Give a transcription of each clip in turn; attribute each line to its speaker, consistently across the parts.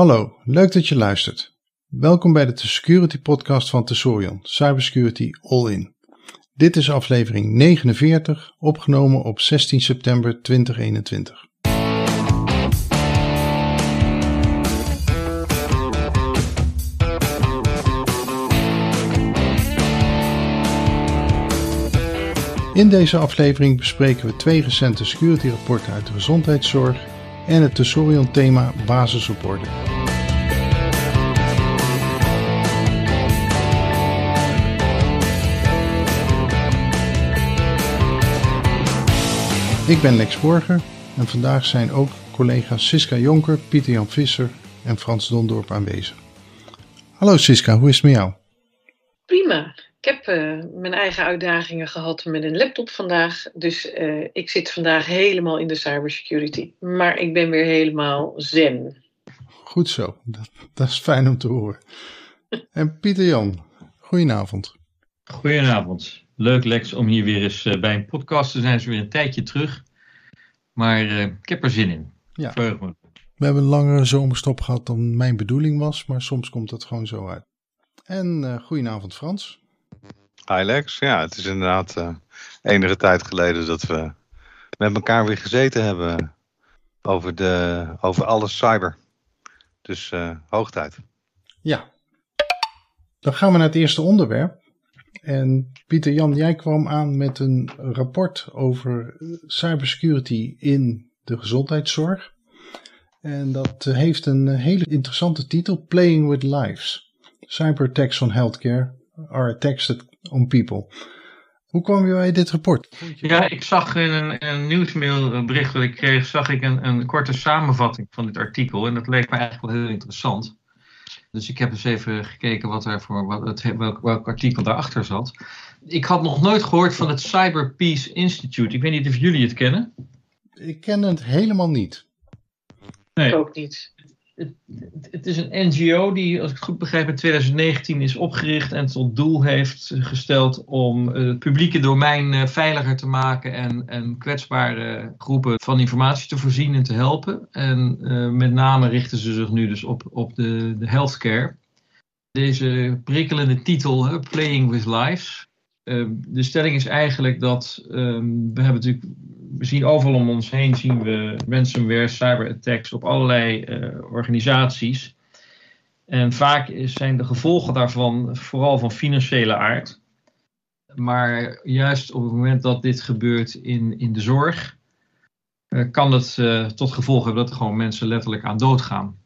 Speaker 1: Hallo, leuk dat je luistert. Welkom bij de Security Podcast van Tesorion, Cybersecurity All In. Dit is aflevering 49, opgenomen op 16 september 2021. In deze aflevering bespreken we twee recente security rapporten uit de gezondheidszorg en het Tesorion thema. Ik ben Lex Borger en vandaag zijn ook collega's Siska Jonker, Pieter Jan Visser en Frans Dondorp aanwezig. Hallo Siska, hoe is het met jou?
Speaker 2: Prima. Ik heb uh, mijn eigen uitdagingen gehad met een laptop vandaag. Dus uh, ik zit vandaag helemaal in de cybersecurity. Maar ik ben weer helemaal zen.
Speaker 1: Goed zo, dat, dat is fijn om te horen. en Pieter Jan, goedenavond.
Speaker 3: Goedenavond. Leuk Lex om hier weer eens uh, bij een podcast te zijn. Ze weer een tijdje terug. Maar ik heb er zin in.
Speaker 1: Ja. Me. We hebben een langere zomerstop gehad dan mijn bedoeling was. Maar soms komt het gewoon zo uit. En goedenavond Frans.
Speaker 4: Hi Lex, ja, het is inderdaad uh, enige tijd geleden dat we met elkaar weer gezeten hebben over, de, over alles cyber. Dus uh, hoog tijd.
Speaker 1: Ja, dan gaan we naar het eerste onderwerp. En Pieter Jan, jij kwam aan met een rapport over cybersecurity in de gezondheidszorg. En dat heeft een hele interessante titel, Playing with Lives. Cyber attacks on healthcare are attacks that on people. Hoe kwam je bij dit rapport?
Speaker 3: Ja, ik zag in een, een nieuwsmailbericht dat ik kreeg, zag ik een, een korte samenvatting van dit artikel. En dat leek me eigenlijk wel heel interessant. Dus ik heb eens even gekeken wat er voor, wat het, welk, welk artikel daarachter zat. Ik had nog nooit gehoord van het Cyber Peace Institute. Ik weet niet of jullie het kennen.
Speaker 1: Ik ken het helemaal niet.
Speaker 2: Nee. ook niet
Speaker 3: het, is een NGO die, als ik het goed begrijp, in 2019 is opgericht en tot doel heeft gesteld om het publieke domein eh, veiliger te maken en, en kwetsbare groepen van informatie te voorzien en te helpen. En uh, met name richten ze zich nu dus op, op de, de healthcare. Deze prikkelende titel, Playing with Lives. Uh, de stelling is eigenlijk dat um, we hebben natuurlijk we zien overal om ons heen zien we ransomware, cyberattacks op allerlei uh, organisaties. En vaak zijn de gevolgen daarvan vooral van financiële aard. Maar juist op het moment dat dit gebeurt in, in de zorg, uh, kan het uh, tot gevolg hebben dat er gewoon mensen letterlijk aan doodgaan.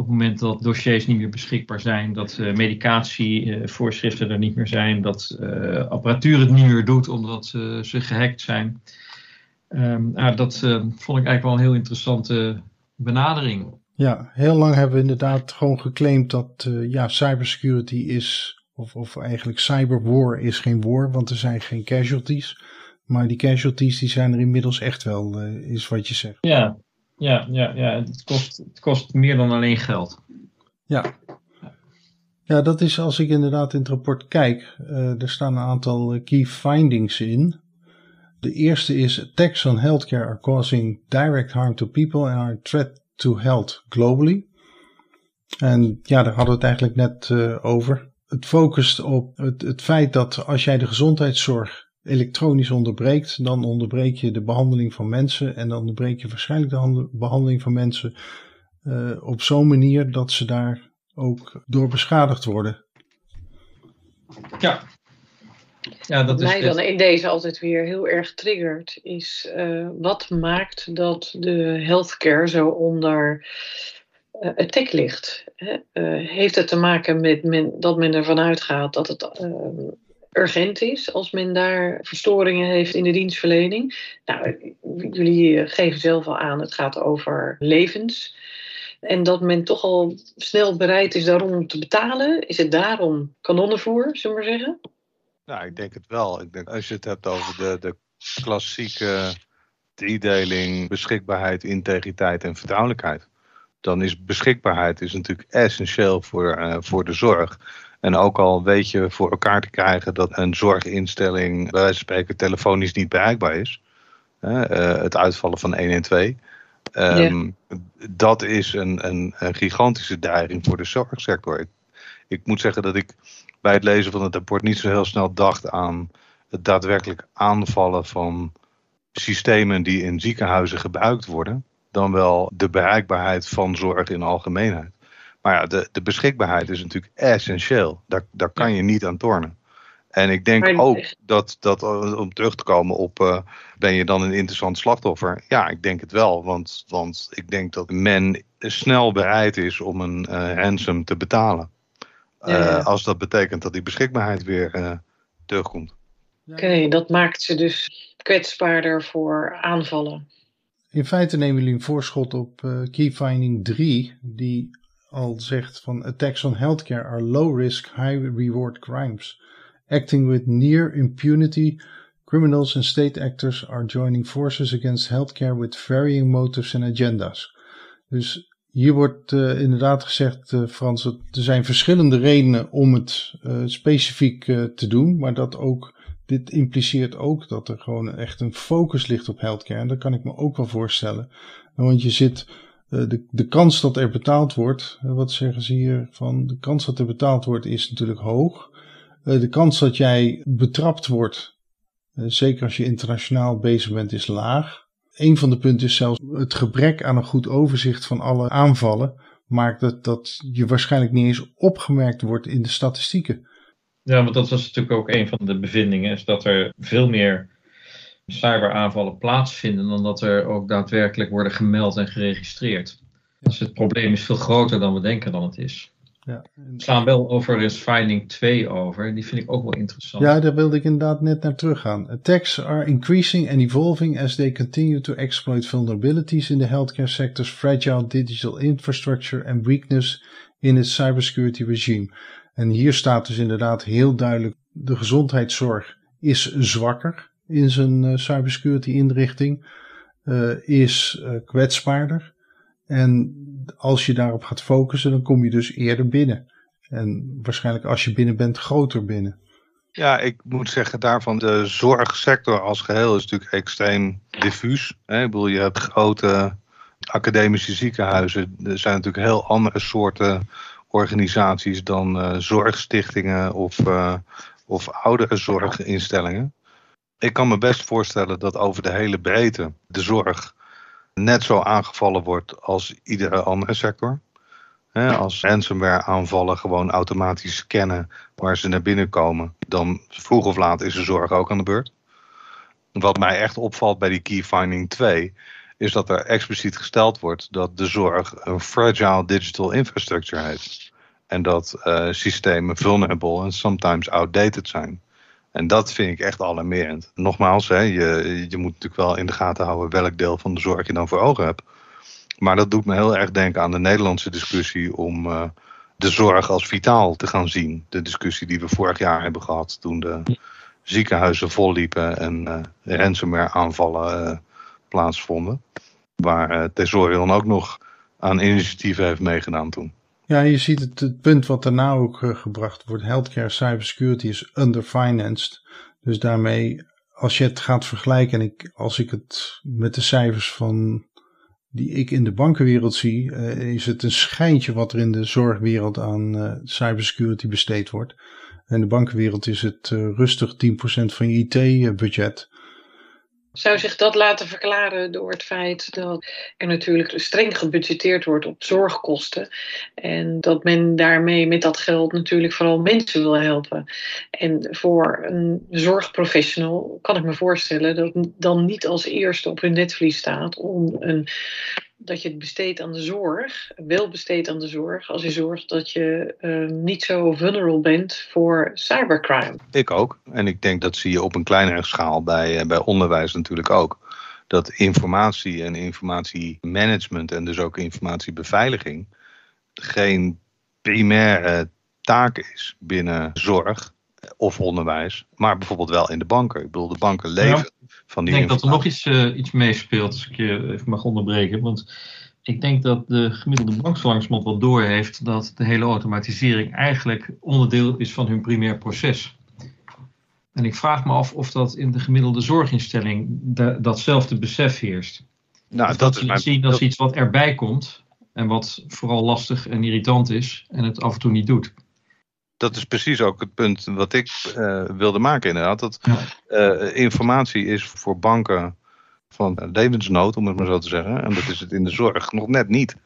Speaker 3: Op het moment dat dossiers niet meer beschikbaar zijn, dat medicatievoorschriften er niet meer zijn, dat apparatuur het niet meer doet omdat ze gehackt zijn. Um, nou, dat vond ik eigenlijk wel een heel interessante benadering.
Speaker 1: Ja, heel lang hebben we inderdaad gewoon geclaimd dat ja, cybersecurity is, of, of eigenlijk cyberwar is geen war, want er zijn geen casualties. Maar die casualties die zijn er inmiddels echt wel, is wat je zegt.
Speaker 3: Ja, ja, ja, ja. Het, kost, het kost meer dan alleen geld.
Speaker 1: Ja. Ja, dat is als ik inderdaad in het rapport kijk. er staan een aantal key findings in. De eerste is attacks on healthcare are causing direct harm to people and are a threat to health globally. En ja, daar hadden we het eigenlijk net uh, over. Het focust op het, het feit dat als jij de gezondheidszorg elektronisch onderbreekt, dan onderbreek je de behandeling van mensen en dan onderbreek je waarschijnlijk de behandeling van mensen uh, op zo'n manier dat ze daar ook door beschadigd worden.
Speaker 3: Ja,
Speaker 2: ja, dat Wat mij dan in deze altijd weer heel erg triggert, is uh, wat maakt dat de healthcare zo onder uh, attack ligt? Uh, heeft het te maken met men, dat men ervan uitgaat dat het ehm, urgent is als men daar verstoringen heeft in de dienstverlening? Nou, jullie geven zelf al aan, het gaat over levens. En dat men toch al snel bereid is daarom te betalen. Is het daarom kanonnenvoer, zullen we maar zeggen?
Speaker 4: Nou, ik denk het wel. Ik denk, als je het hebt over de, de klassieke driedeling beschikbaarheid, integriteit en vertrouwelijkheid. Dan is beschikbaarheid is natuurlijk essentieel voor, uh, voor de zorg. En ook al weet je voor elkaar te krijgen dat een zorginstelling bij wijze van spreken telefonisch niet bereikbaar is. Uh, het uitvallen van 112. Um, Dat is een, een, een, gigantische dreiging voor de zorgsector. Ik, ik, moet zeggen dat ik bij het lezen van het rapport niet zo heel snel dacht aan het daadwerkelijk aanvallen van systemen die in ziekenhuizen gebruikt worden, dan wel de bereikbaarheid van zorg in algemeenheid. Maar ja, de, de beschikbaarheid is natuurlijk essentieel. Daar, daar kan je niet aan tornen. En ik denk ook dat, dat om terug te komen op, uh, ben je dan een interessant slachtoffer? Ja, ik denk het wel. Want, want ik denk dat men snel bereid is om een uh, ransom te betalen. Uh, Als dat betekent dat die beschikbaarheid weer terugkomt.
Speaker 2: Oké, dat maakt ze dus kwetsbaarder voor aanvallen.
Speaker 1: In feite nemen jullie een voorschot op Key Finding 3, die al zegt van attacks on healthcare are low risk, high reward crimes. Acting with near impunity, criminals and state actors are joining forces against healthcare with varying motives and agendas. Dus hier wordt uh, inderdaad gezegd, uh, Frans, dat er zijn verschillende redenen om het uh, specifiek te doen, maar dat ook, dit impliceert ook dat er gewoon echt een focus ligt op healthcare. En dat kan ik me ook wel voorstellen. Want je zit eh, de, de kans dat er betaald wordt, eh, wat zeggen ze hier van, de kans dat er betaald wordt is natuurlijk hoog. Eh, de kans dat jij betrapt wordt, zeker als je internationaal bezig bent, is laag. Een van de punten is zelfs het gebrek aan een goed overzicht van alle aanvallen maakt dat, dat je waarschijnlijk niet eens opgemerkt wordt in de statistieken.
Speaker 3: Ja, want dat was natuurlijk ook een van de bevindingen, is dat er veel meer cyberaanvallen plaatsvinden dan dat er ook daadwerkelijk worden gemeld en geregistreerd. Dus het probleem is veel groter dan we denken dan het is. Ja. We slaan wel overigens finding 2 over. Die vind ik ook wel interessant.
Speaker 1: Ja, daar wilde ik inderdaad net naar terug gaan. Attacks are increasing and evolving as they continue to exploit vulnerabilities in the healthcare sector's fragile digital infrastructure and weakness in its cybersecurity regime. En hier staat dus inderdaad heel duidelijk: de gezondheidszorg is zwakker in zijn uh, cybersecurity inrichting uh, is uh, kwetsbaarder. En als je daarop gaat focussen, dan kom je dus eerder binnen. En waarschijnlijk als je binnen bent, groter binnen.
Speaker 4: Ja, ik moet zeggen daarvan, de zorgsector als geheel is natuurlijk extreem diffuus. Hè? Ik bedoel, je hebt grote academische ziekenhuizen. Er zijn natuurlijk heel andere soorten organisaties dan zorgstichtingen of, uh, of ouderenzorginstellingen ik kan me best voorstellen dat over de hele breedte de zorg net zo aangevallen wordt als iedere andere sector. als ransomware aanvallen gewoon automatisch scannen waar ze naar binnen komen, dan vroeg of laat is de zorg ook aan de beurt. Wat mij echt opvalt bij die Key Finding 2 is dat er expliciet gesteld wordt dat de zorg een fragile digital infrastructure heeft. En dat uh, systemen vulnerable en sometimes outdated zijn. En dat vind ik echt alarmerend. Nogmaals, hè, je, je moet natuurlijk wel in de gaten houden welk deel van de zorg je dan voor ogen hebt. Maar dat doet me heel erg denken aan de Nederlandse discussie om uh, de zorg als vitaal te gaan zien. De discussie die we vorig jaar hebben gehad toen de ziekenhuizen volliepen en uh, ransomware aanvallen uh, plaatsvonden. Waar uh, Tesorion ook nog aan initiatieven heeft meegedaan toen.
Speaker 1: Ja, je ziet het, het punt wat daarna ook uh, gebracht wordt. Healthcare cybersecurity is underfinanced. Dus daarmee, als je het gaat vergelijken en ik, als ik het met de cijfers van die ik in de bankenwereld zie, uh, is het een schijntje wat er in de zorgwereld aan uh, cybersecurity besteed wordt. In de bankenwereld is het rustig 10% van je IT-budget.
Speaker 2: Zou zich dat laten verklaren door het feit dat er natuurlijk streng gebudgeteerd wordt op zorgkosten. En dat men daarmee met dat geld natuurlijk vooral mensen wil helpen. En voor een zorgprofessional kan ik me voorstellen dat dan niet als eerste op hun netvlies staat om een dat je het besteedt aan de zorg, wel besteedt aan de zorg, als je zorgt dat je uh, niet zo vulnerable bent voor cybercrime.
Speaker 4: Ik ook. En ik denk dat zie je op een kleinere schaal bij, uh, bij onderwijs natuurlijk ook. Dat informatie en informatiemanagement en dus ook informatiebeveiliging geen primaire taak is binnen zorg of onderwijs, maar bijvoorbeeld wel in de banken. Ik bedoel, de banken leven van die
Speaker 3: Ik denk dat er nog iets, uh, iets meespeelt, als ik je even mag onderbreken. Want ik denk dat de gemiddelde bank zo langzamerhand wel door heeft dat de hele automatisering eigenlijk onderdeel is van hun primair proces. En ik vraag me af of dat in de gemiddelde zorginstelling datzelfde besef heerst. Nou, dat, is mijn... zien als iets wat erbij komt en wat vooral lastig en irritant is en het af en toe niet doet.
Speaker 4: Dat is precies ook het punt wat ik uh, wilde maken inderdaad. Dat uh, informatie is voor banken van levensnood, om het maar zo te zeggen. En dat is het in de zorg nog net niet.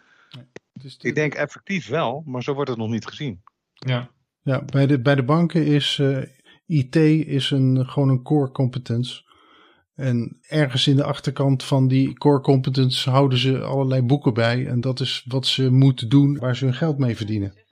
Speaker 4: Ik denk effectief wel, maar zo wordt het nog niet gezien.
Speaker 1: Ja, ja bij, de, bij de banken is uh, eh, IT is een, gewoon een core competence. En ergens in de achterkant van die core competence houden ze allerlei boeken bij. En dat is wat ze moeten doen waar ze hun geld mee verdienen.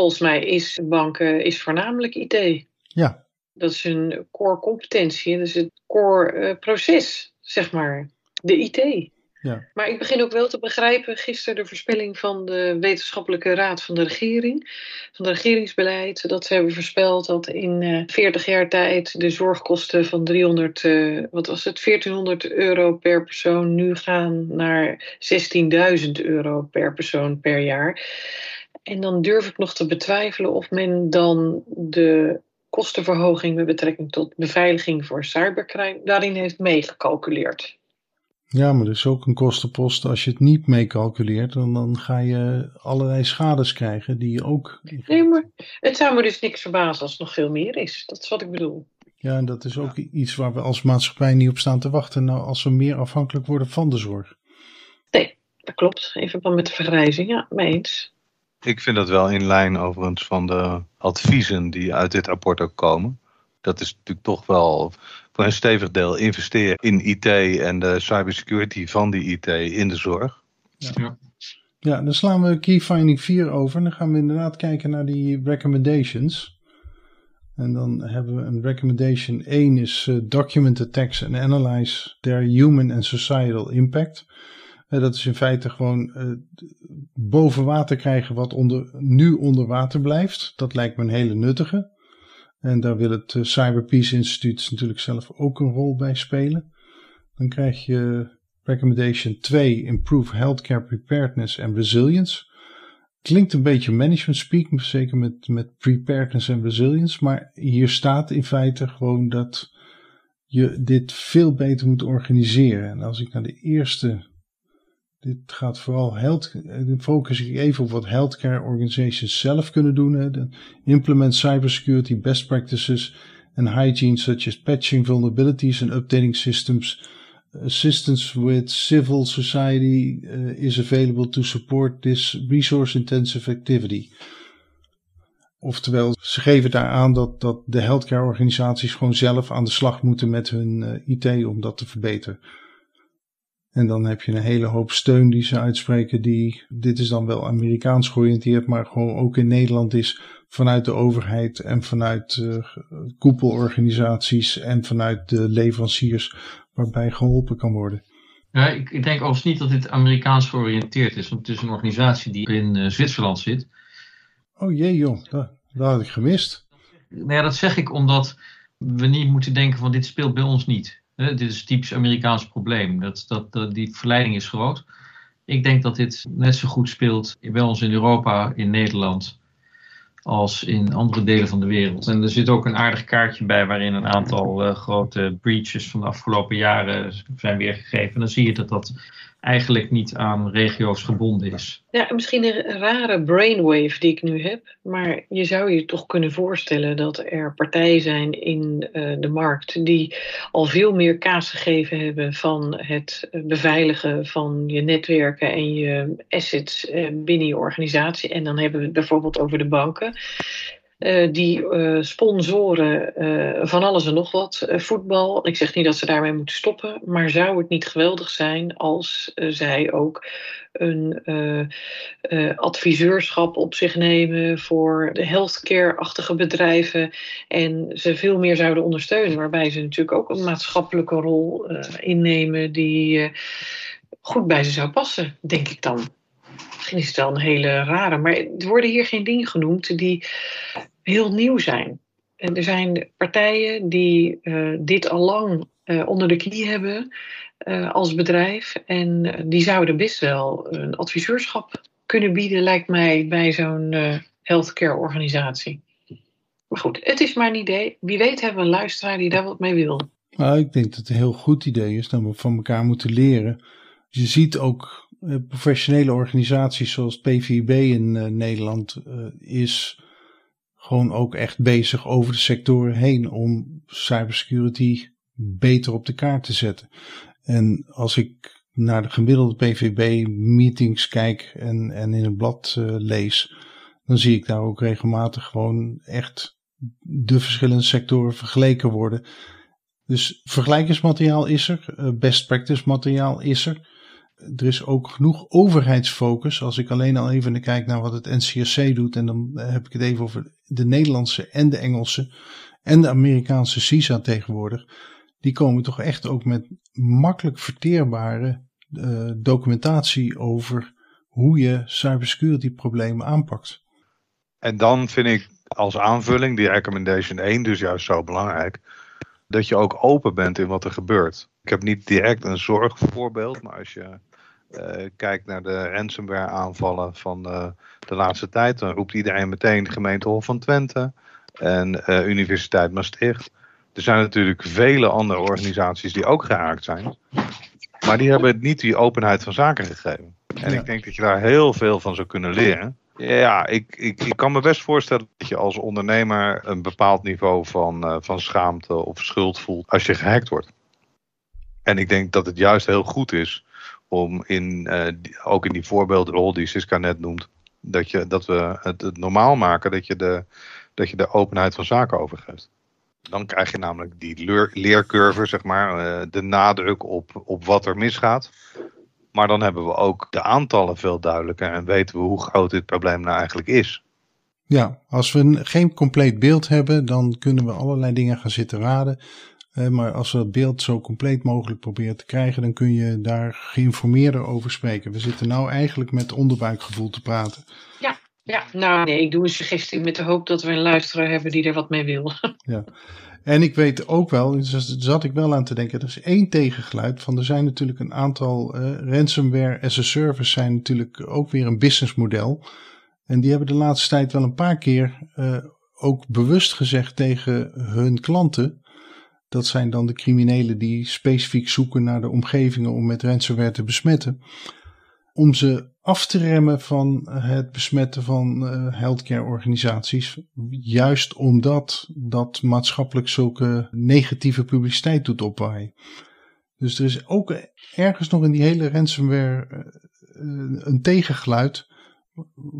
Speaker 2: Volgens mij is banken is voornamelijk IT.
Speaker 1: Ja.
Speaker 2: Dat is een core competentie. Dat is het core uh, proces, zeg maar. De IT.
Speaker 1: Ja.
Speaker 2: Maar ik begin ook wel te begrijpen, gisteren de voorspelling van de wetenschappelijke raad van de regering, van de regeringsbeleid, dat ze hebben voorspeld dat in uh, eh, 40 jaar tijd de zorgkosten van 300, uh, eh, wat was het, 1400 euro per persoon nu gaan naar 16.000 euro per persoon per jaar. En dan durf ik nog te betwijfelen of men dan de kostenverhoging met betrekking tot beveiliging voor cybercrime daarin heeft meegecalculeerd.
Speaker 1: Ja, maar er is ook een kostenpost. Als je het niet meecalculeert, dan, dan ga je allerlei schades krijgen die je ook.
Speaker 2: Nee, maar het zou me dus niks verbazen als het nog veel meer is. Dat is wat ik bedoel.
Speaker 1: Ja, en dat is ook iets waar we als maatschappij niet op staan te wachten. Nou, als we meer afhankelijk worden van de zorg.
Speaker 2: Nee, dat klopt. Even met de vergrijzing, ja, mee eens.
Speaker 4: Ik vind dat wel in lijn overigens van de adviezen die uit dit rapport ook komen. Dat is natuurlijk toch wel voor een stevig deel investeren in IT en de cybersecurity van die IT in de zorg.
Speaker 1: Ja. ja, dan slaan we key finding 4 over. En dan gaan we inderdaad kijken naar die recommendations. En dan hebben we een recommendation 1 is uh, document attacks and analyze their human and societal impact. Dat is in feite gewoon uh, boven water krijgen wat onder, nu onder water blijft. Dat lijkt me een hele nuttige. En daar wil het uh, Cyber Peace Instituut natuurlijk zelf ook een rol bij spelen. Dan krijg je recommendation 2, Improve Healthcare Preparedness and Resilience. Klinkt een beetje management speak, zeker met, met preparedness en resilience. Maar hier staat in feite gewoon dat je dit veel beter moet organiseren. En als ik naar de eerste dit gaat vooral health, focus ik even op wat healthcare organizations zelf kunnen doen. Implement cybersecurity best practices and hygiene such as patching vulnerabilities and updating systems. Assistance with civil society uh, is available to support this resource intensive activity. Oftewel, ze geven daar aan dat, dat de healthcare organisaties gewoon zelf aan de slag moeten met hun uh, IT om dat te verbeteren. En dan heb je een hele hoop steun die ze uitspreken, die, dit is dan wel Amerikaans georiënteerd, maar gewoon ook in Nederland is vanuit de overheid en vanuit uh, koepelorganisaties en vanuit de leveranciers waarbij geholpen kan worden.
Speaker 3: Ja, ik, ik denk overigens niet dat dit Amerikaans georiënteerd is, want het is een organisatie die in uh, Zwitserland zit.
Speaker 1: Oh jee joh, dat, dat had ik gemist.
Speaker 3: Nou ja, dat zeg ik omdat we niet moeten denken van dit speelt bij ons niet dit is typisch Amerikaans probleem. Dat, dat, die verleiding is groot. Ik denk dat dit net zo goed speelt bij ons in Europa, in Nederland, als in andere delen van de wereld. En er zit ook een aardig kaartje bij waarin een aantal uh, grote breaches van de afgelopen jaren zijn weergegeven. En dan zie je dat dat eigenlijk niet aan regio's gebonden is.
Speaker 2: Ja, misschien een rare brainwave die ik nu heb, maar je zou je toch kunnen voorstellen dat er partijen zijn in uh, de markt die al veel meer kaas gegeven hebben van het beveiligen van je netwerken en je assets uh, binnen je organisatie. En dan hebben we het bijvoorbeeld over de banken. Uh, die uh, sponsoren uh, van alles en nog wat voetbal. Ik zeg niet dat ze daarmee moeten stoppen, maar zou het niet geweldig zijn als zij ook een adviseurschap op zich nemen voor de healthcare-achtige bedrijven en ze veel meer zouden ondersteunen, waarbij ze natuurlijk ook een maatschappelijke rol innemen die goed bij ze zou passen, denk ik dan. Misschien is het wel een hele rare, maar er worden hier geen dingen genoemd die heel nieuw zijn. En er zijn partijen die uh, dit al lang uh, onder de knie hebben uh, als bedrijf. En die zouden best wel een adviseurschap kunnen bieden, lijkt mij, bij zo'n healthcare organisatie. Maar goed, het is maar een idee. Wie weet hebben we een luisteraar die daar wat mee wil.
Speaker 1: Nou, ik denk dat het een heel goed idee is dat we van elkaar moeten leren. Je ziet ook professionele organisaties zoals PVB in Nederland is gewoon ook echt bezig over de sectoren heen om cybersecurity beter op de kaart te zetten. En als ik naar de gemiddelde PVB-meetings kijk en, en in het blad uh, lees, dan zie ik daar ook regelmatig gewoon echt de verschillende sectoren vergeleken worden. Dus vergelijkingsmateriaal is er, eh, best practice materiaal is er. Er is ook genoeg overheidsfocus. Als ik alleen al even kijk naar wat het NCSC doet, en dan heb ik het even over de Nederlandse en de Engelse en de Amerikaanse CISA tegenwoordig die komen toch echt ook met makkelijk verteerbare uh, documentatie over hoe je cybersecurity problemen aanpakt.
Speaker 4: En dan vind ik als aanvulling die recommendation 1 dus juist zo belangrijk. Dat je ook open bent in wat er gebeurt. Ik heb niet direct een zorgvoorbeeld, maar als je uh, kijkt naar de ransomware aanvallen van uh, de laatste tijd, dan roept iedereen meteen gemeente Hof van Twente en uh, Universiteit Maastricht. Er zijn natuurlijk vele andere organisaties die ook gehaakt zijn. Maar die hebben niet die openheid van zaken gegeven. En ik denk dat je daar heel veel van zou kunnen leren. Ja, ik, ik, ik kan me best voorstellen dat je als ondernemer een bepaald niveau van, van schaamte of schuld voelt als je gehackt wordt. En ik denk dat het juist heel goed is om in, uh, ook in die voorbeeldrol die Siska net noemt, dat, je, dat we het, normaal maken dat je, de, dat je de openheid van zaken overgeeft. Dan krijg je namelijk die leercurve, zeg maar, eh, de nadruk op, op wat er misgaat. Maar dan hebben we ook de aantallen veel duidelijker en weten we hoe groot dit probleem nou eigenlijk is.
Speaker 1: Ja, als we geen compleet beeld hebben, dan kunnen we allerlei dingen gaan zitten raden. Eh, maar als we dat beeld zo compleet mogelijk proberen te krijgen, dan kun je daar geïnformeerder over spreken. We zitten nou eigenlijk met onderbuikgevoel te praten.
Speaker 2: Ja, ja, nou nee, ik doe een suggestie met de hoop dat we een luisteraar hebben die er wat mee wil.
Speaker 1: Ja, en ik weet ook wel, dus daar zat ik wel aan te denken, er is één tegengeluid van er zijn natuurlijk een aantal uh, ransomware as a service zijn natuurlijk ook weer een businessmodel. En die hebben de laatste tijd wel een paar keer uh, ook bewust gezegd tegen hun klanten. Dat zijn dan de criminelen die specifiek zoeken naar de omgevingen om met ransomware te besmetten om ze af te remmen van het besmetten van uh, healthcare organisaties. Juist omdat dat maatschappelijk zulke negatieve publiciteit doet opwaaien. Dus er is ook ergens nog in die hele ransomware uh, een tegengeluid.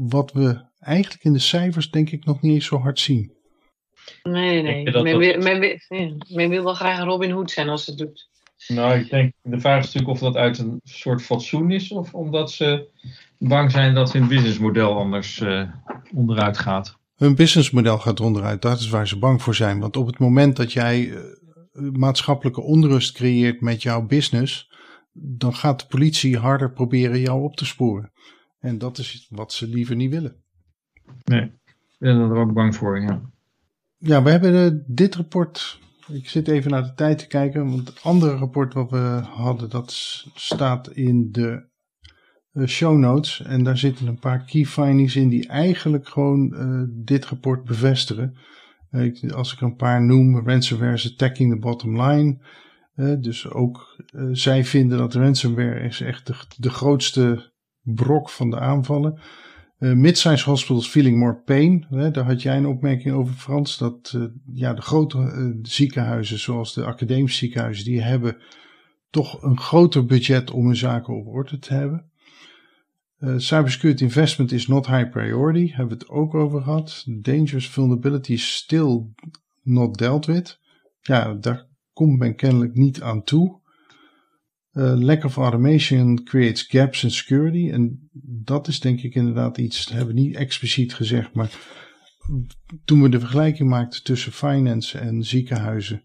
Speaker 1: Wat we eigenlijk in de cijfers denk ik nog niet eens zo hard zien.
Speaker 2: Nee, nee. Men, wil, men, wil, men wil wel graag Robin Hood zijn als het doet.
Speaker 3: Nou, ik denk, de vraag is natuurlijk of dat uit een soort fatsoen is of omdat ze bang zijn dat hun businessmodel anders uh, onderuit gaat.
Speaker 1: Hun businessmodel gaat onderuit, dat is waar ze bang voor zijn. Want op het moment dat jij uh, maatschappelijke onrust creëert met jouw business, dan gaat de politie harder proberen jou op te sporen. En dat is wat ze liever niet willen.
Speaker 3: Nee, ik ben er ook bang voor, ja.
Speaker 1: Ja, we hebben uh, dit rapport ik zit even naar de tijd te kijken, want het andere rapport wat we hadden, dat staat in de uh, show notes. En daar zitten een paar key findings in die eigenlijk gewoon uh, dit rapport bevestigen. Als ik een paar noem, ransomware is attacking the bottom line. dus ook zij vinden dat ransomware is echt de, de grootste brok van de aanvallen. Uh, Midsize hospitals feeling more pain. Hè, daar had jij een opmerking over, Frans. Dat uh, ja, de grote uh, ziekenhuizen, zoals de academische ziekenhuizen, die hebben toch een groter budget om hun zaken op orde te hebben. cybersecurity investment is not high priority. Hebben we het ook over gehad. Dangerous vulnerability is still not dealt with. Ja, daar komt men kennelijk niet aan toe. Uh, lack of automation creates gaps in security. En dat is denk ik inderdaad iets, dat hebben we niet expliciet gezegd, maar toen we de vergelijking maakten tussen finance en ziekenhuizen,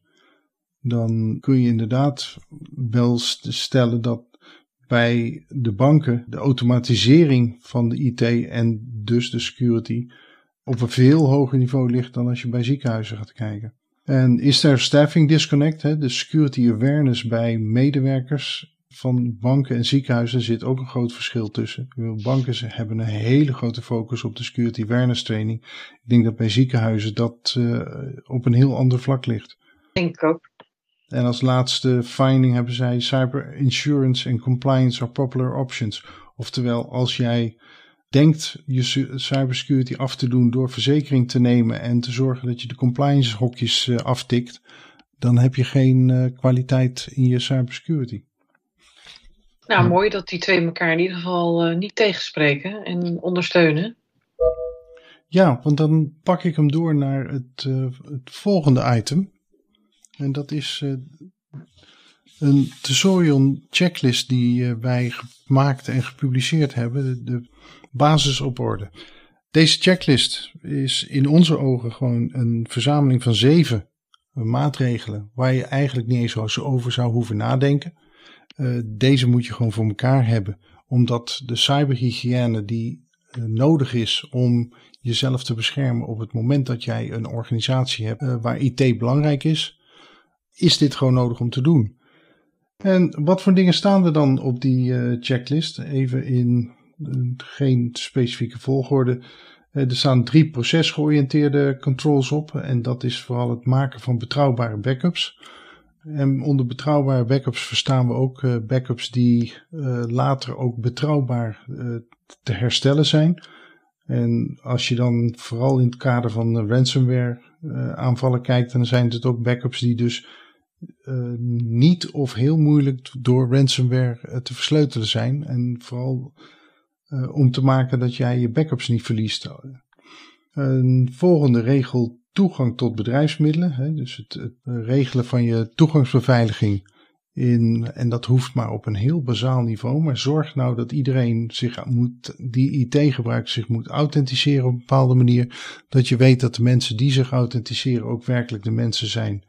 Speaker 1: dan kun je inderdaad wel stellen dat bij de banken de automatisering van de IT en dus de security op een veel hoger niveau ligt dan als je bij ziekenhuizen gaat kijken. En is er staffing disconnect? Hè? De security awareness bij medewerkers van banken en ziekenhuizen zit ook een groot verschil tussen. Banken hebben een hele grote focus op de security awareness training. Ik denk dat bij ziekenhuizen dat uh, op een heel ander vlak ligt.
Speaker 2: Denk ik ook.
Speaker 1: En als laatste finding hebben zij cyber insurance and compliance are popular options. Oftewel, als jij denkt je cybersecurity af te doen door verzekering te nemen en te zorgen dat je de compliance hokjes uh, aftikt, dan heb je geen uh, kwaliteit in je cybersecurity.
Speaker 2: Nou, mooi dat die twee elkaar in ieder geval uh, niet tegenspreken en ondersteunen.
Speaker 1: Ja, want dan pak ik hem door naar het, het volgende item. En dat is een Tesorion checklist die wij gemaakt en gepubliceerd hebben. De, de basis op orde. Deze checklist is in onze ogen gewoon een verzameling van zeven maatregelen waar je eigenlijk niet eens over zou hoeven nadenken. Uh, deze moet je gewoon voor elkaar hebben, omdat de cyberhygiëne die uh, nodig is om jezelf te beschermen op het moment dat jij een organisatie hebt waar IT belangrijk is, is dit gewoon nodig om te doen. En wat voor dingen staan er dan op die checklist? Even in geen specifieke volgorde. Eh, er staan drie procesgeoriënteerde controls op. En dat is vooral het maken van betrouwbare backups. En onder betrouwbare backups verstaan we ook uh, backups die uh, later ook betrouwbaar te herstellen zijn. En als je dan vooral in het kader van ransomware aanvallen kijkt, dan zijn het ook backups die dus niet of heel moeilijk door ransomware te versleutelen zijn. En vooral om te maken dat jij je backups niet verliest. Een volgende regel toegang tot bedrijfsmiddelen. Dus het, het, regelen van je toegangsbeveiliging. In, en dat hoeft maar op een heel bazaal niveau. Maar zorg nou dat iedereen zich moet, die IT gebruikt zich moet authenticeren op een bepaalde manier. Dat je weet dat de mensen die zich authenticeren ook werkelijk de mensen zijn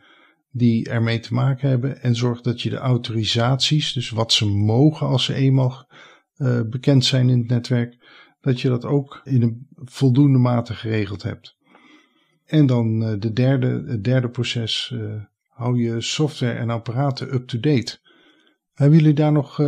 Speaker 1: die ermee te maken hebben. En zorg dat je de autorisaties, dus wat ze mogen als ze eenmaal uh, bekend zijn in het netwerk, dat je dat ook in een voldoende mate geregeld hebt. En dan uh, de derde, het derde proces, uh, hou je software en apparaten up-to-date. Hebben jullie daar nog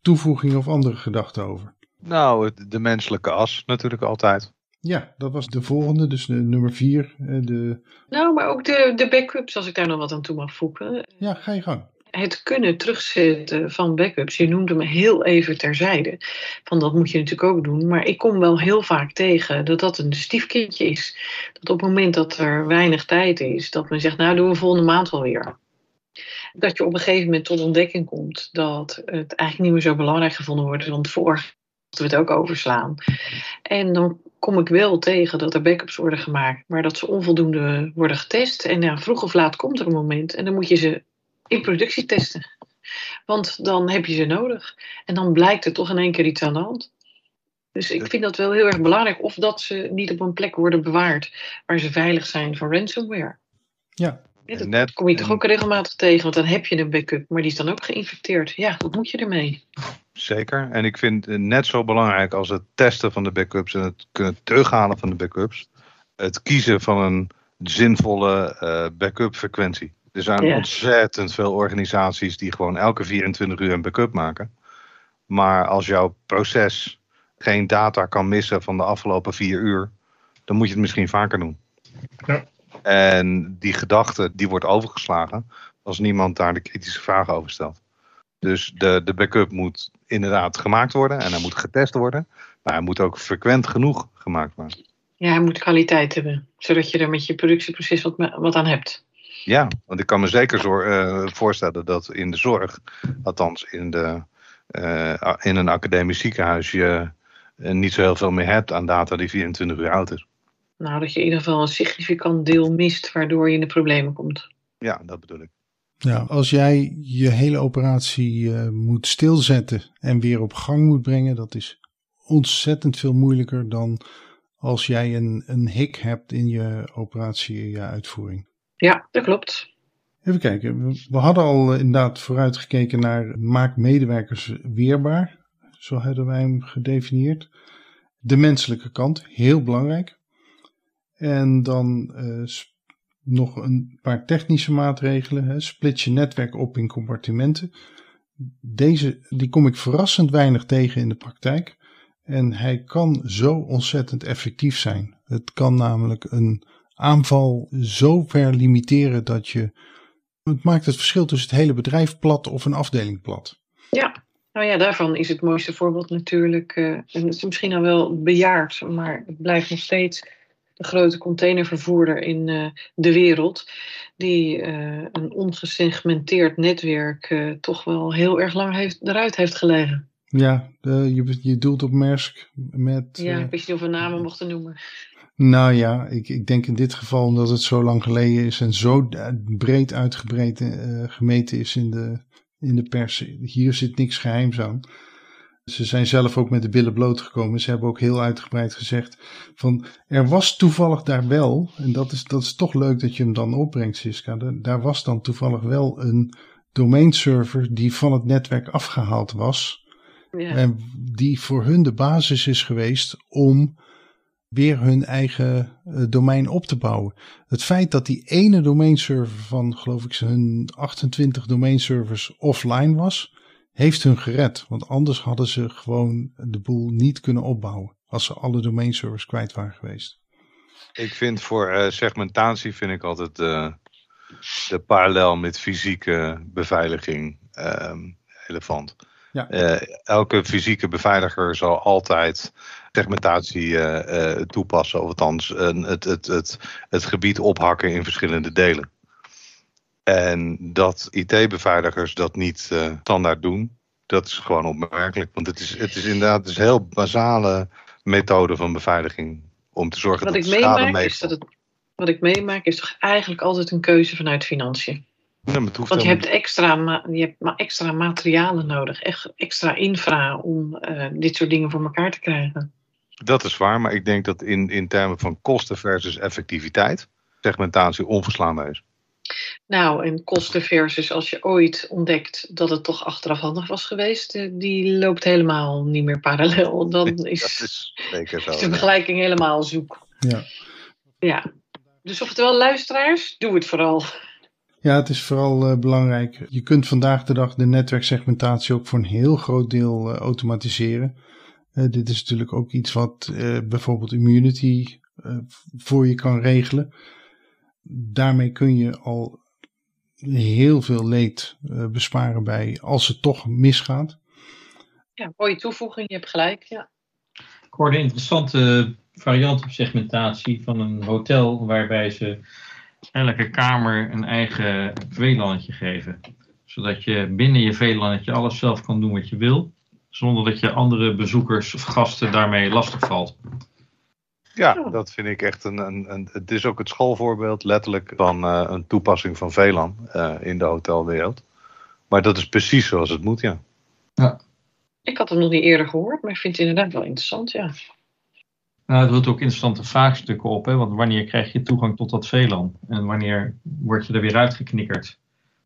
Speaker 1: toevoegingen of andere gedachten over?
Speaker 4: Nou, de menselijke as natuurlijk altijd.
Speaker 1: Ja, dat was de volgende, dus de nummer vier. De...
Speaker 2: Nou, maar ook de, de backups, als ik daar nog wat aan toe mag voegen.
Speaker 1: Ja, ga je gang
Speaker 2: het kunnen terugzetten van backups. Je noemde me heel even terzijde. Van dat moet je natuurlijk ook doen. Maar ik kom wel heel vaak tegen dat dat een stiefkindje is. Dat op het moment dat er weinig tijd is, dat men zegt, nou doen we volgende maand wel weer. Dat je op een gegeven moment tot ontdekking komt dat het eigenlijk niet meer zo belangrijk gevonden wordt. Want voor we het ook overslaan. En dan kom ik wel tegen dat er backups worden gemaakt, maar dat ze onvoldoende worden getest. En vroeg of laat komt er een moment en dan moet je ze in productie testen. Want dan heb je ze nodig. En dan blijkt er toch in één keer iets aan de hand. Dus ik vind dat wel heel erg belangrijk. Of dat ze niet op een plek worden bewaard waar ze veilig zijn van ransomware.
Speaker 1: Ja.
Speaker 2: dat Net, kom je toch ook regelmatig tegen, want dan heb je een backup, maar die is dan ook geïnfecteerd. Ja, wat moet je ermee?
Speaker 4: Zeker. En ik vind het net zo belangrijk als het testen van de backups en het kunnen terughalen van de backups, het kiezen van een zinvolle uh, backup frequentie. Er zijn ontzettend veel organisaties die gewoon elke 24 uur een backup maken. Maar als jouw proces geen data kan missen van de afgelopen vier uur, dan moet je het misschien vaker doen. Ja. En die gedachte die wordt overgeslagen als niemand daar de kritische vragen over stelt. Dus de, de backup moet inderdaad gemaakt worden en hij moet getest worden. Maar hij moet ook frequent genoeg gemaakt worden.
Speaker 2: Ja, hij moet kwaliteit hebben, zodat je er met je productieproces wat, wat aan hebt.
Speaker 4: Ja, want ik kan me zeker zor, uh, voorstellen dat in de zorg, althans in, de, uh, in een academisch ziekenhuis, je uh, niet zo heel veel meer hebt aan data die 24 uur oud is.
Speaker 2: Nou, dat je in ieder geval een significant deel mist, waardoor je in de problemen komt.
Speaker 4: Ja, dat bedoel ik.
Speaker 1: Ja, als jij je hele operatie moet stilzetten en weer op gang moet brengen, dat is ontzettend veel moeilijker dan als jij een, een hik hebt in je operatie, je uitvoering.
Speaker 2: Ja, dat klopt.
Speaker 1: Even kijken. We hadden al eh, inderdaad vooruitgekeken naar maak medewerkers weerbaar. Zo hadden wij hem gedefinieerd. De menselijke kant, heel belangrijk. En dan uh, nog een paar technische maatregelen. Hè. Split je netwerk op in compartimenten. Deze die kom ik verrassend weinig tegen in de praktijk. En hij kan zo ontzettend effectief zijn. Het kan namelijk een aanval zo ver limiteren dat je Het maakt het verschil tussen het hele bedrijf plat of een afdeling plat.
Speaker 2: Ja, nou ja, daarvan is het mooiste voorbeeld natuurlijk, uh, en het is misschien al wel bejaard, maar het blijft nog steeds de grote containervervoerder in uh, de wereld, die uh, een ongesegmenteerd netwerk toch wel heel erg lang heeft, eruit heeft gelegen.
Speaker 1: Ja, je, je doelt op Maersk met...
Speaker 2: Ja, ik wist niet of we namen mochten noemen.
Speaker 1: Nou ja, ik, ik denk in dit geval omdat het zo lang geleden is en zo breed uitgebreid gemeten is in de, in de pers. Hier zit niks geheims aan. Ze zijn zelf ook met de billen blootgekomen. Ze hebben ook heel uitgebreid gezegd van er was toevallig daar wel, en dat is, dat is toch leuk dat je hem dan opbrengt, Siska. Daar was dan toevallig wel een domeinserver die van het netwerk afgehaald was. Ja. En die voor hun de basis is geweest om weer hun eigen uh, domein op te bouwen. Het feit dat die ene domeinserver van, geloof ik, hun 28 domeinservers offline was, heeft hun gered. Want anders hadden ze gewoon de boel niet kunnen opbouwen als ze alle domeinservers kwijt waren geweest.
Speaker 4: Ik vind voor uh, segmentatie vind ik altijd uh, de parallel met fysieke beveiliging relevant. Ja. elke fysieke beveiliger zal altijd segmentatie uh, toepassen. Of althans het, het, het, het gebied ophakken in verschillende delen. En dat IT-beveiligers dat niet standaard doen, dat is gewoon opmerkelijk. Want het is, het is inderdaad een heel basale methode van beveiliging. Om te zorgen wat dat ik schade meemaak is dat het,
Speaker 2: Wat ik meemaak is toch eigenlijk altijd een keuze vanuit financiën. Want je hebt, extra, je hebt maar extra materialen nodig, echt extra infra om uh, dit soort dingen voor elkaar te krijgen.
Speaker 4: Dat is waar, maar ik denk dat in, in termen van kosten versus effectiviteit segmentatie onverslaanbaar is.
Speaker 2: Nou, en kosten versus als je ooit ontdekt dat het toch achteraf handig was geweest, eh, die loopt helemaal niet meer parallel. Dan is, dat is, zeker zo, is de vergelijking helemaal zoek. Ja. ja. Dus oftewel, luisteraars, doe het vooral.
Speaker 1: Ja, het is vooral uh, belangrijk. Je kunt vandaag de dag de netwerksegmentatie ook voor een heel groot deel uh, automatiseren. Uh, dit is natuurlijk ook iets wat bijvoorbeeld Immunity voor je kan regelen daarmee kun je al heel veel leed uh, besparen bij als het toch misgaat.
Speaker 2: Ja, mooie toevoeging, je hebt gelijk, ja.
Speaker 3: Ik hoorde een interessante variant op segmentatie van een hotel waarbij ze elke kamer een eigen VLANetje geven. Zodat je binnen je VLANetje alles zelf kan doen wat je wil, zonder dat je andere bezoekers of gasten daarmee lastig valt.
Speaker 4: Ja, dat vind ik echt een, een, een, Het is ook het schoolvoorbeeld, letterlijk, van uh, een toepassing van VLAN uh, in de hotelwereld. Maar dat is precies zoals het moet, ja.
Speaker 2: ja. Ik had hem nog niet eerder gehoord, maar ik vind het inderdaad wel interessant, ja.
Speaker 3: Nou, het doet ook interessante vraagstukken op, hè? want wanneer krijg je toegang tot dat VLAN? En wanneer word je er weer uitgeknikkerd?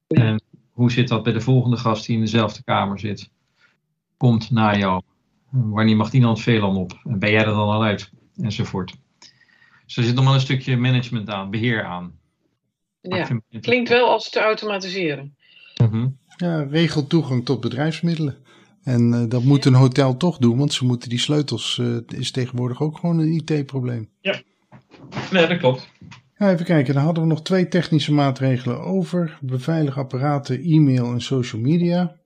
Speaker 3: Ja. En hoe zit dat bij de volgende gast die in dezelfde kamer zit? Komt na jou. Wanneer mag die dan het VLAN op? En ben jij er dan al uit? enzovoort. Dus er zit nog wel een stukje management aan, beheer aan.
Speaker 2: Ja, klinkt wel als te automatiseren.
Speaker 1: Mm Ja, regel toegang tot bedrijfsmiddelen. En uh, dat moet een hotel toch doen, want ze moeten die sleutels, uh, is tegenwoordig ook gewoon een IT-probleem.
Speaker 3: Ja, nee, dat klopt.
Speaker 1: Ja, even kijken, dan hadden we nog twee technische maatregelen over. Beveilig apparaten, e-mail en social media.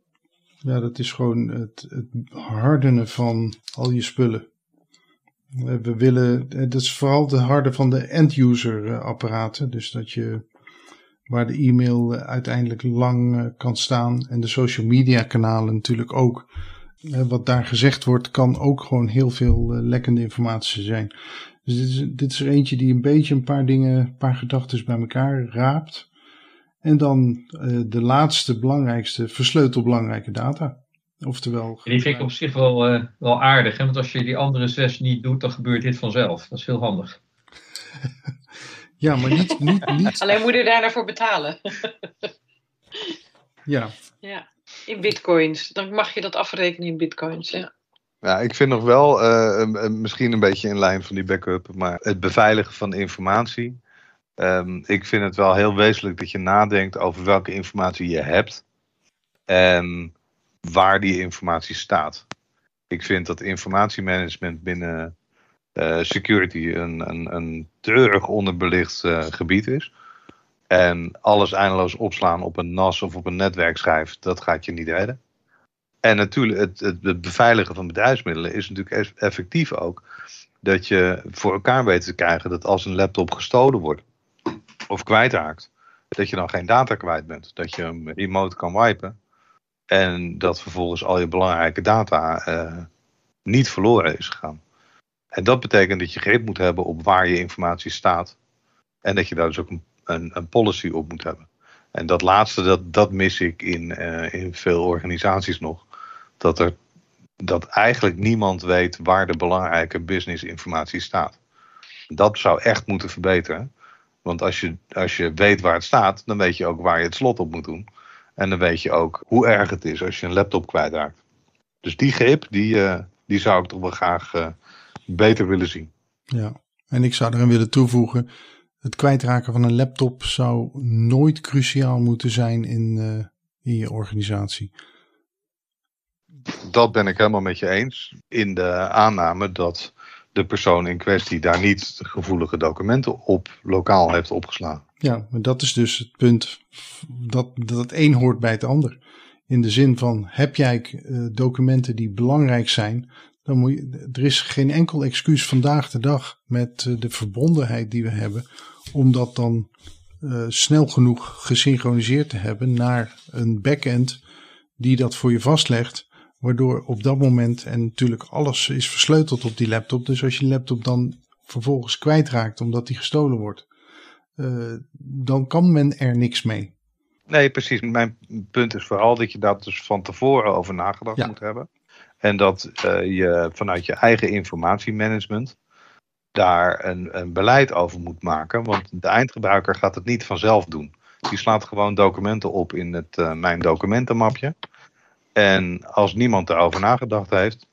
Speaker 1: Ja, dat is gewoon het, het hardenen van al je spullen. We willen, eh, dat is vooral de harde van de end-user eh, apparaten. Dus dat je, waar de e-mail eh, uiteindelijk lang kan staan en de social media kanalen natuurlijk ook. Wat daar gezegd wordt, kan ook gewoon heel veel lekkende informatie zijn. Dus dit is, dit is er eentje die een beetje een paar dingen, een paar gedachten bij elkaar raapt. En dan de laatste belangrijkste, versleutelbelangrijke data. Oftewel.
Speaker 3: Die vind ik op zich wel, uh, wel aardig. Hè? Want als je die andere zes niet doet, dan gebeurt dit vanzelf. Dat is heel handig.
Speaker 1: ja, maar niet. niet, niet...
Speaker 2: Alleen moet je daar naar voor betalen.
Speaker 1: ja.
Speaker 2: ja. In bitcoins. Dan mag je dat afrekenen in bitcoins. Ja.
Speaker 4: Ja, ik vind nog wel, uh, misschien een beetje in lijn van die backup, maar het beveiligen van informatie. Um, ik vind het wel heel wezenlijk dat je nadenkt over welke informatie je hebt. En waar die informatie staat. Ik vind dat informatiemanagement binnen uh, security een, een, een treurig onderbelicht uh, gebied is. En alles eindeloos opslaan op een NAS of op een netwerkschijf, dat gaat je niet redden. En natuurlijk, het, het, beveiligen van bedrijfsmiddelen is natuurlijk effectief ook dat je voor elkaar weet te krijgen dat als een laptop gestolen wordt of kwijtraakt, dat je dan geen data kwijt bent. Dat je hem remote kan wipen en dat vervolgens al je belangrijke data uh, niet verloren is gegaan. En dat betekent dat je grip moet hebben op waar je informatie staat. En dat je daar dus ook een, een, policy op moet hebben. En dat laatste, dat, dat mis ik in, uh, in veel organisaties nog. Dat, er, dat eigenlijk niemand weet waar de belangrijke businessinformatie staat. Dat zou echt moeten verbeteren. Want als je, als je weet waar het staat, dan weet je ook waar je het slot op moet doen. En dan weet je ook hoe erg het is als je een laptop kwijtraakt. Dus die grip, die, uh, die zou ik toch wel graag uh, beter willen zien.
Speaker 1: Ja, en ik zou erin willen toevoegen. Het kwijtraken van een laptop zou nooit cruciaal moeten zijn in, uh, in je organisatie.
Speaker 4: Dat ben ik helemaal met je eens. In de aanname dat de persoon in kwestie daar niet gevoelige documenten op lokaal heeft opgeslagen.
Speaker 1: Ja, maar dat is dus het punt dat, dat het een hoort bij het ander. In de zin van, heb jij uh, documenten die belangrijk zijn, dan moet je, er is geen enkel excuus vandaag de dag met uh, de verbondenheid die we hebben, om dat dan uh, snel genoeg gesynchroniseerd te hebben naar een backend die dat voor je vastlegt. Waardoor op dat moment, en natuurlijk alles is versleuteld op die laptop. Dus als je laptop dan vervolgens kwijtraakt omdat die gestolen wordt, uh, dan kan men er niks mee.
Speaker 4: Nee, precies. Mijn punt is vooral dat je daar dus van tevoren over nagedacht ja. moet hebben. En dat uh, je vanuit je eigen informatiemanagement daar een, een beleid over moet maken. Want de eindgebruiker gaat het niet vanzelf doen. Die slaat gewoon documenten op in het uh, mijn documentenmapje. En als niemand erover nagedacht heeft,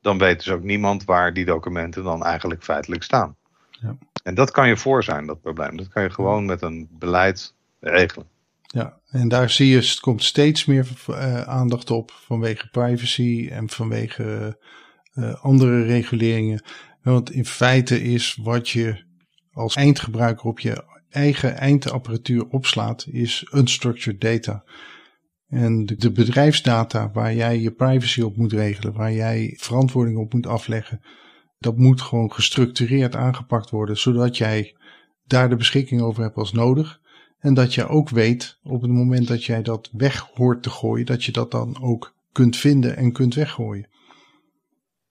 Speaker 4: dan weet dus ook niemand waar die documenten dan eigenlijk feitelijk staan. Ja. En dat kan je voor zijn, dat probleem. Dat kan je gewoon met een beleid regelen.
Speaker 1: Ja, en daar zie je, het komt steeds meer uh, aandacht op vanwege privacy en vanwege uh, andere reguleringen. Want in feite is wat je als eindgebruiker op je eigen eindapparatuur opslaat, is unstructured data. En de, bedrijfsdata waar jij je privacy op moet regelen, waar jij verantwoording op moet afleggen, dat moet gewoon gestructureerd aangepakt worden, zodat jij daar de beschikking over hebt als nodig. En dat je ook weet op het moment dat jij dat weg hoort te gooien, dat je dat dan ook kunt vinden en kunt weggooien.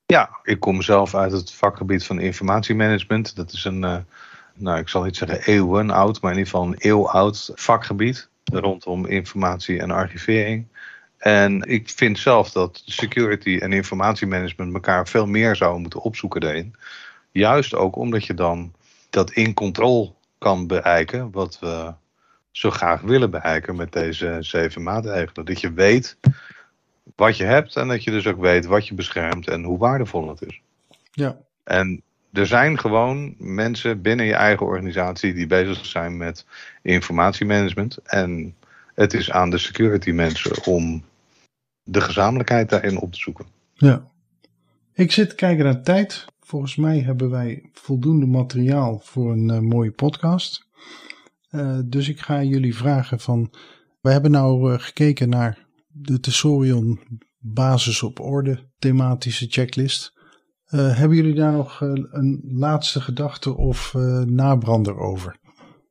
Speaker 4: Ja, ik kom zelf uit het vakgebied van informatiemanagement. Dat is een, uh, nou ik zal niet zeggen eeuwen oud, maar in ieder geval een eeuw oud vakgebied rondom informatie en archivering. En ik vind zelf dat security en informatiemanagement elkaar veel meer zouden moeten opzoeken daarin. Juist ook omdat je dan dat in control kan bereiken, wat we zo graag willen bereiken met deze zeven maatregelen. Dat je weet wat je hebt en dat je dus ook weet wat je beschermt en hoe waardevol het is.
Speaker 1: Ja.
Speaker 4: En er zijn gewoon mensen binnen je eigen organisatie die bezig zijn met informatiemanagement. En het is aan de security mensen om de gezamenlijkheid daarin op te zoeken.
Speaker 1: Ja. Ik zit kijken naar tijd. Volgens mij hebben wij voldoende materiaal voor een uh, mooie podcast. Uh, dus ik ga jullie vragen van... We hebben nou uh, gekeken naar de Tesorion basis op orde thematische checklist. Uh, hebben jullie daar nog uh, een laatste gedachte of uh, nabrander over?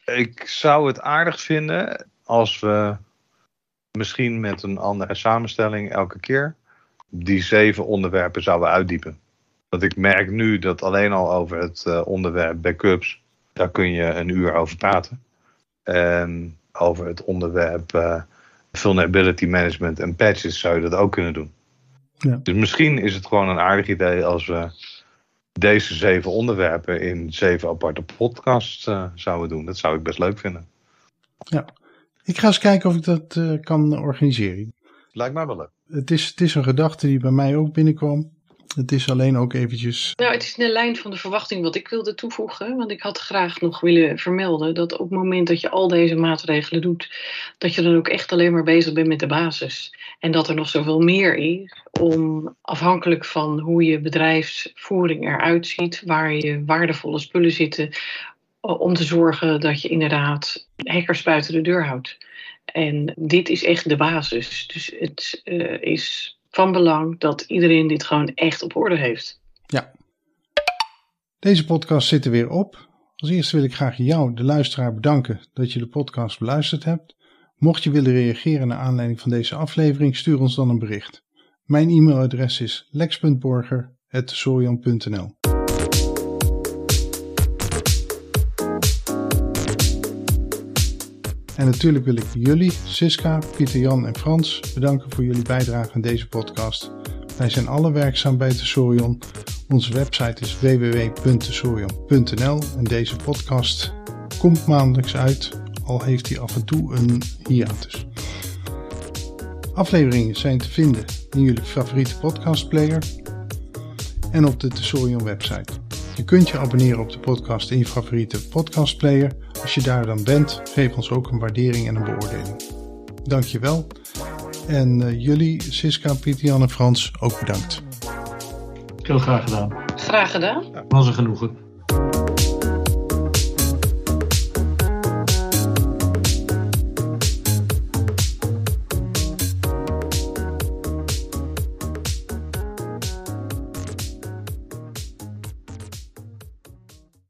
Speaker 4: Ik zou het aardig vinden als we misschien met een andere samenstelling elke keer die zeven onderwerpen zouden uitdiepen. Want ik merk nu dat alleen al over het onderwerp backups, daar kun je een uur over praten. En over het onderwerp vulnerability management en patches zou je dat ook kunnen doen. Ja. Dus misschien is het gewoon een aardig idee als we deze zeven onderwerpen in zeven aparte podcasts uh, zouden doen. Dat zou ik best leuk vinden.
Speaker 1: Ja, ik ga eens kijken of ik dat uh, kan organiseren.
Speaker 4: Lijkt mij wel leuk.
Speaker 1: Het is, het is een gedachte die bij mij ook binnenkwam. Het is alleen ook eventjes.
Speaker 2: Nou, het is in de lijn van de verwachting wat ik wilde toevoegen. Want ik had graag nog willen vermelden dat op het moment dat je al deze maatregelen doet, dat je dan ook echt alleen maar bezig bent met de basis. En dat er nog zoveel meer is om afhankelijk van hoe je bedrijfsvoering eruit ziet, waar je waardevolle spullen zitten, om te zorgen dat je inderdaad hackers buiten de deur houdt. En dit is echt de basis. Dus het uh, is van belang dat iedereen dit gewoon echt op orde heeft.
Speaker 1: Ja. Deze podcast zit er weer op. Als eerste wil ik graag jou, de luisteraar, bedanken dat je de podcast beluisterd hebt. Mocht je willen reageren naar aanleiding van deze aflevering, stuur ons dan een bericht. Mijn e-mailadres is lex.borger.sorian.nl En natuurlijk wil ik jullie, Siska, Pieter Jan en Frans bedanken voor jullie bijdrage aan deze podcast. Wij zijn alle werkzaam bij Tesorion. Onze website is www.tesorion.nl en deze podcast komt maandelijks uit, al heeft hij af en toe een hiatus. Afleveringen zijn te vinden in jullie favoriete podcastplayer en op de Tesorion website. Je kunt je abonneren op de podcast in je favoriete podcastplayer. Als je daar dan bent, geef ons ook een waardering en een beoordeling. Dankjewel. En uh, jullie, Siska, Pieter, Jan en Frans, ook bedankt.
Speaker 3: Heel graag gedaan.
Speaker 2: Graag gedaan.
Speaker 3: Was een genoegen.